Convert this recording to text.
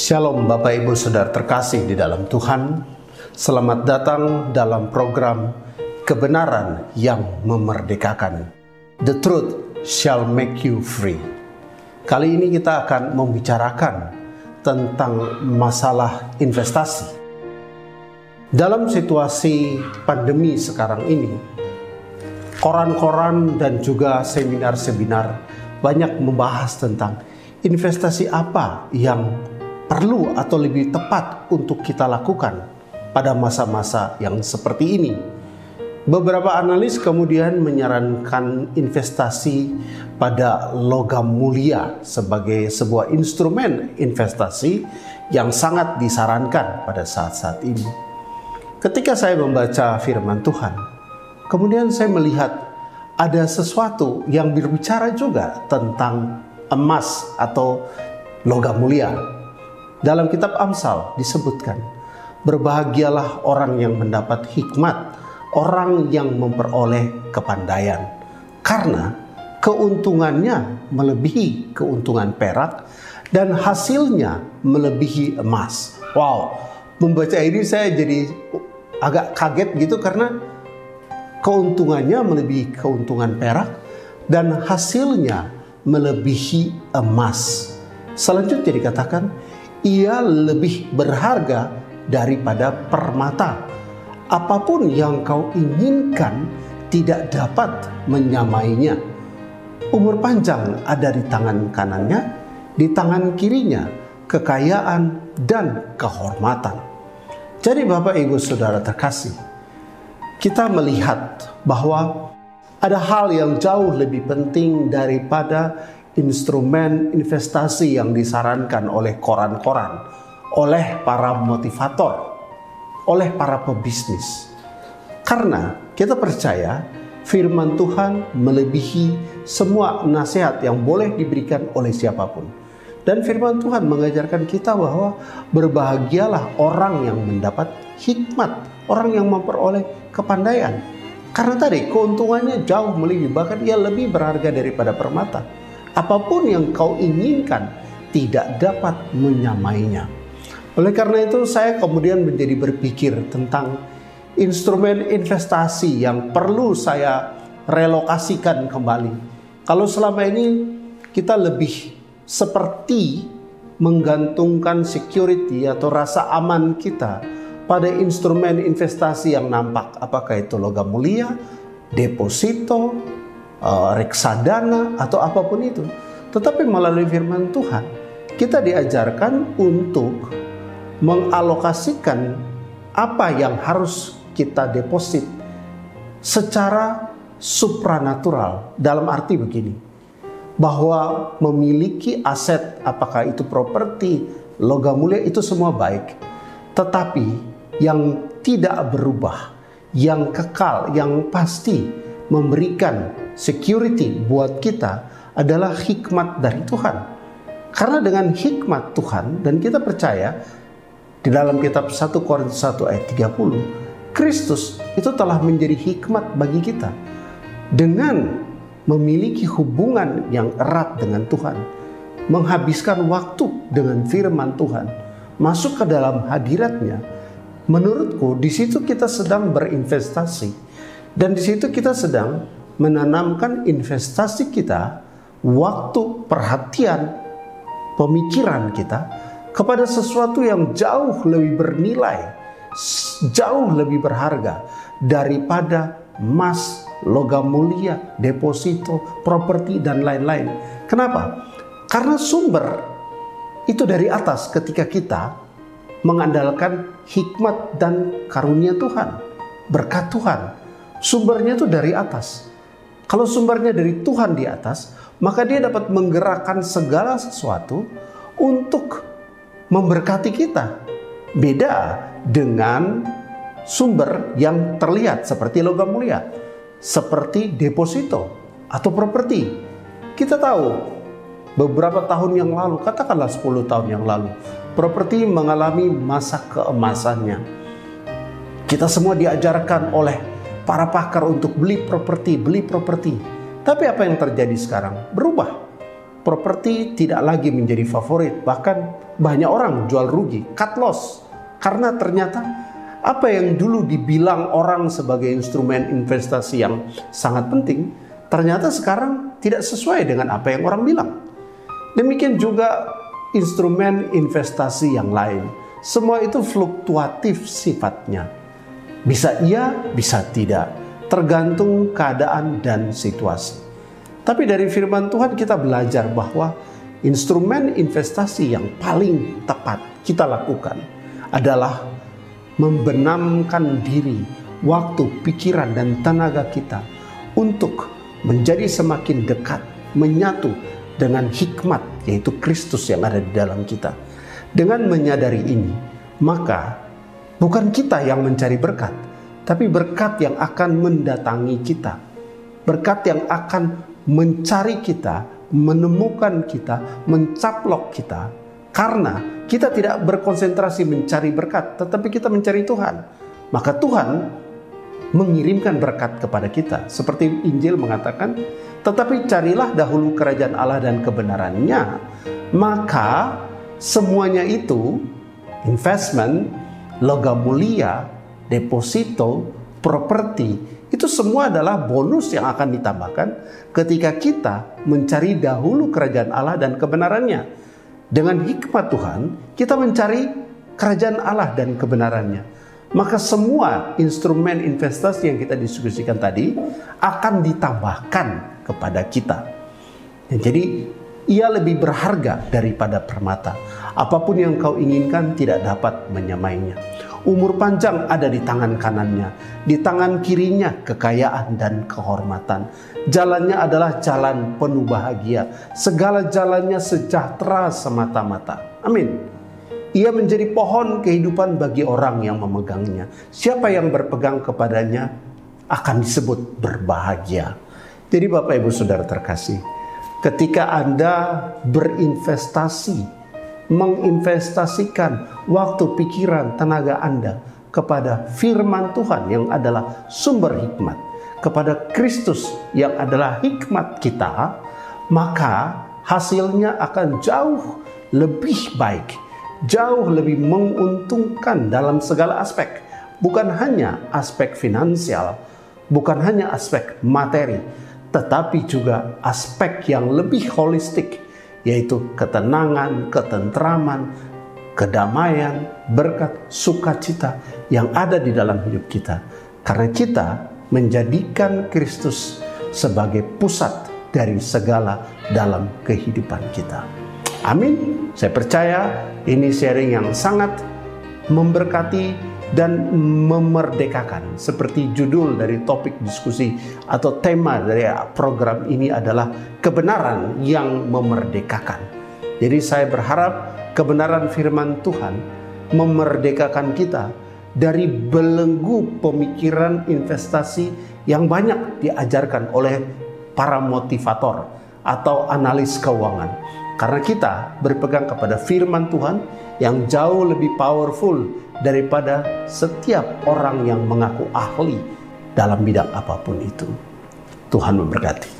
Shalom Bapak Ibu Saudara terkasih di dalam Tuhan. Selamat datang dalam program Kebenaran yang Memerdekakan. The truth shall make you free. Kali ini kita akan membicarakan tentang masalah investasi. Dalam situasi pandemi sekarang ini, koran-koran dan juga seminar-seminar banyak membahas tentang investasi apa yang perlu atau lebih tepat untuk kita lakukan pada masa-masa yang seperti ini. Beberapa analis kemudian menyarankan investasi pada logam mulia sebagai sebuah instrumen investasi yang sangat disarankan pada saat-saat ini. Ketika saya membaca firman Tuhan, kemudian saya melihat ada sesuatu yang berbicara juga tentang emas atau logam mulia. Dalam kitab Amsal disebutkan, berbahagialah orang yang mendapat hikmat, orang yang memperoleh kepandaian. Karena keuntungannya melebihi keuntungan perak dan hasilnya melebihi emas. Wow, membaca ini saya jadi agak kaget gitu karena keuntungannya melebihi keuntungan perak dan hasilnya melebihi emas. Selanjutnya dikatakan ia lebih berharga daripada permata. Apa pun yang kau inginkan tidak dapat menyamainya. Umur panjang ada di tangan kanannya, di tangan kirinya kekayaan dan kehormatan. Jadi Bapak Ibu Saudara terkasih, kita melihat bahwa ada hal yang jauh lebih penting daripada instrumen investasi yang disarankan oleh koran-koran, oleh para motivator, oleh para pebisnis. Karena kita percaya firman Tuhan melebihi semua nasihat yang boleh diberikan oleh siapa pun. Dan firman Tuhan mengajarkan kita bahwa berbahagialah orang yang mendapat hikmat, orang yang memperoleh kepandaian. Karena tadi keuntungannya jauh melebihi, bahkan ia lebih berharga daripada permata. Apa pun yang kau inginkan tidak dapat menyamainya. Oleh karena itu saya kemudian menjadi berpikir tentang instrumen investasi yang perlu saya relokasikan kembali. Kalau selama ini kita lebih seperti menggantungkan security atau rasa aman kita pada instrumen investasi yang nampak, apakah itu logam mulia, deposito, uh, reksadana, atau apa pun itu. Tetapi melalui firman Tuhan, kita diajarkan untuk mengalokasikan apa yang harus kita deposit secara supranatural dalam arti begini bahwa memiliki aset apakah itu properti, logam mulia itu semua baik. Tetapi yang tidak berubah, yang kekal, yang pasti memberikan security buat kita adalah hikmat dari Tuhan. Karena dengan hikmat Tuhan dan kita percaya di dalam kitab 1 Korintus 1 ayat 30, Kristus itu telah menjadi hikmat bagi kita. Dengan memiliki hubungan yang erat dengan Tuhan, menghabiskan waktu dengan firman Tuhan, masuk ke dalam hadiratnya, menurutku di situ kita sedang berinvestasi dan di situ kita sedang menanamkan investasi kita, waktu, perhatian, pemikiran kita kepada sesuatu yang jauh lebih bernilai, jauh lebih berharga daripada emas, logam mulia, deposito, properti, dan lain-lain. Kenapa? Karena sumber itu dari atas ketika kita mengandalkan hikmat dan karunia Tuhan, berkat Tuhan. Sumbernya itu dari atas. Kalau sumbernya dari Tuhan di atas, maka dia dapat menggerakkan segala sesuatu untuk memberkati kita. Beda dengan sumber yang terlihat seperti logam mulia seperti deposito atau properti. Kita tahu beberapa tahun yang lalu, katakanlah 10 tahun yang lalu, properti mengalami masa keemasannya. Kita semua diajarkan oleh para pakar untuk beli properti, beli properti. Tapi apa yang terjadi sekarang? Berubah. properti tidak lagi menjadi favorit. Bahkan banyak orang jual rugi, cut loss. Karena ternyata apa yang dulu dibilang orang sebagai instrumen investasi yang sangat penting, ternyata sekarang tidak sesuai dengan apa yang orang bilang. Demikian juga instrumen investasi yang lain. Semua itu fluktuatif sifatnya. Bisa iya, bisa tidak, tergantung keadaan dan situasi. Tapi dari firman Tuhan kita belajar bahwa instrumen investasi yang paling tepat kita lakukan adalah membenamkan diri, waktu, pikiran, dan tenaga kita untuk menjadi semakin dekat, menyatu dengan hikmat, yaitu Kristus yang ada di dalam kita. Dengan menyadari ini, maka bukan kita yang mencari berkat, tapi berkat yang akan mendatangi kita, berkat yang akan mencari kita, menemukan kita, mencaplok kita, karena kita tidak berkonsentrasi mencari berkat, tetapi kita mencari Tuhan. Maka Tuhan mengirimkan berkat kepada kita. Seperti Injil mengatakan, tetapi carilah dahulu kerajaan Allah dan kebenarannya, maka semuanya itu investment, logam mulia, deposito, properti itu semua adalah bonus yang akan ditambahkan ketika kita mencari dahulu kerajaan Allah dan kebenarannya. Dengan hikmat Tuhan, kita mencari kerajaan Allah dan kebenarannya. Maka semua instrumen investasi yang kita diskusikan tadi akan ditambahkan kepada kita. Jadi ia lebih berharga daripada permata. Apa pun yang kau inginkan tidak dapat menyamainya. Umur panjang ada di tangan kanannya, di tangan kirinya kekayaan dan kehormatan. Jalannya adalah jalan penuh bahagia, segala jalannya sejahtera semata-mata. Amin. Ia menjadi pohon kehidupan bagi orang yang memegangnya. Siapa yang berpegang kepadanya akan disebut berbahagia. Jadi Bapak Ibu Saudara terkasih, ketika Anda berinvestasi menginvestasikan waktu, pikiran, tenaga Anda kepada firman Tuhan yang adalah sumber hikmat, kepada Kristus yang adalah hikmat kita, maka hasilnya akan jauh lebih baik, jauh lebih menguntungkan dalam segala aspek, bukan hanya aspek finansial, bukan hanya aspek materi, tetapi juga aspek yang lebih holistik yaitu ketenangan, ketentraman, kedamaian, berkat, sukacita yang ada di dalam hidup kita. Karena kita menjadikan Kristus sebagai pusat dari segala dalam kehidupan kita. Amin. Saya percaya ini sharing yang sangat memberkati dan memerdekakan. Seperti judul dari topik diskusi atau tema dari program ini adalah kebenaran yang memerdekakan. Jadi saya berharap kebenaran firman Tuhan memerdekakan kita dari belenggu pemikiran investasi yang banyak diajarkan oleh para motivator atau analis keuangan. Karena kita berpegang kepada firman Tuhan yang jauh lebih powerful daripada setiap orang yang mengaku ahli dalam bidang apa pun itu. Tuhan memberkati.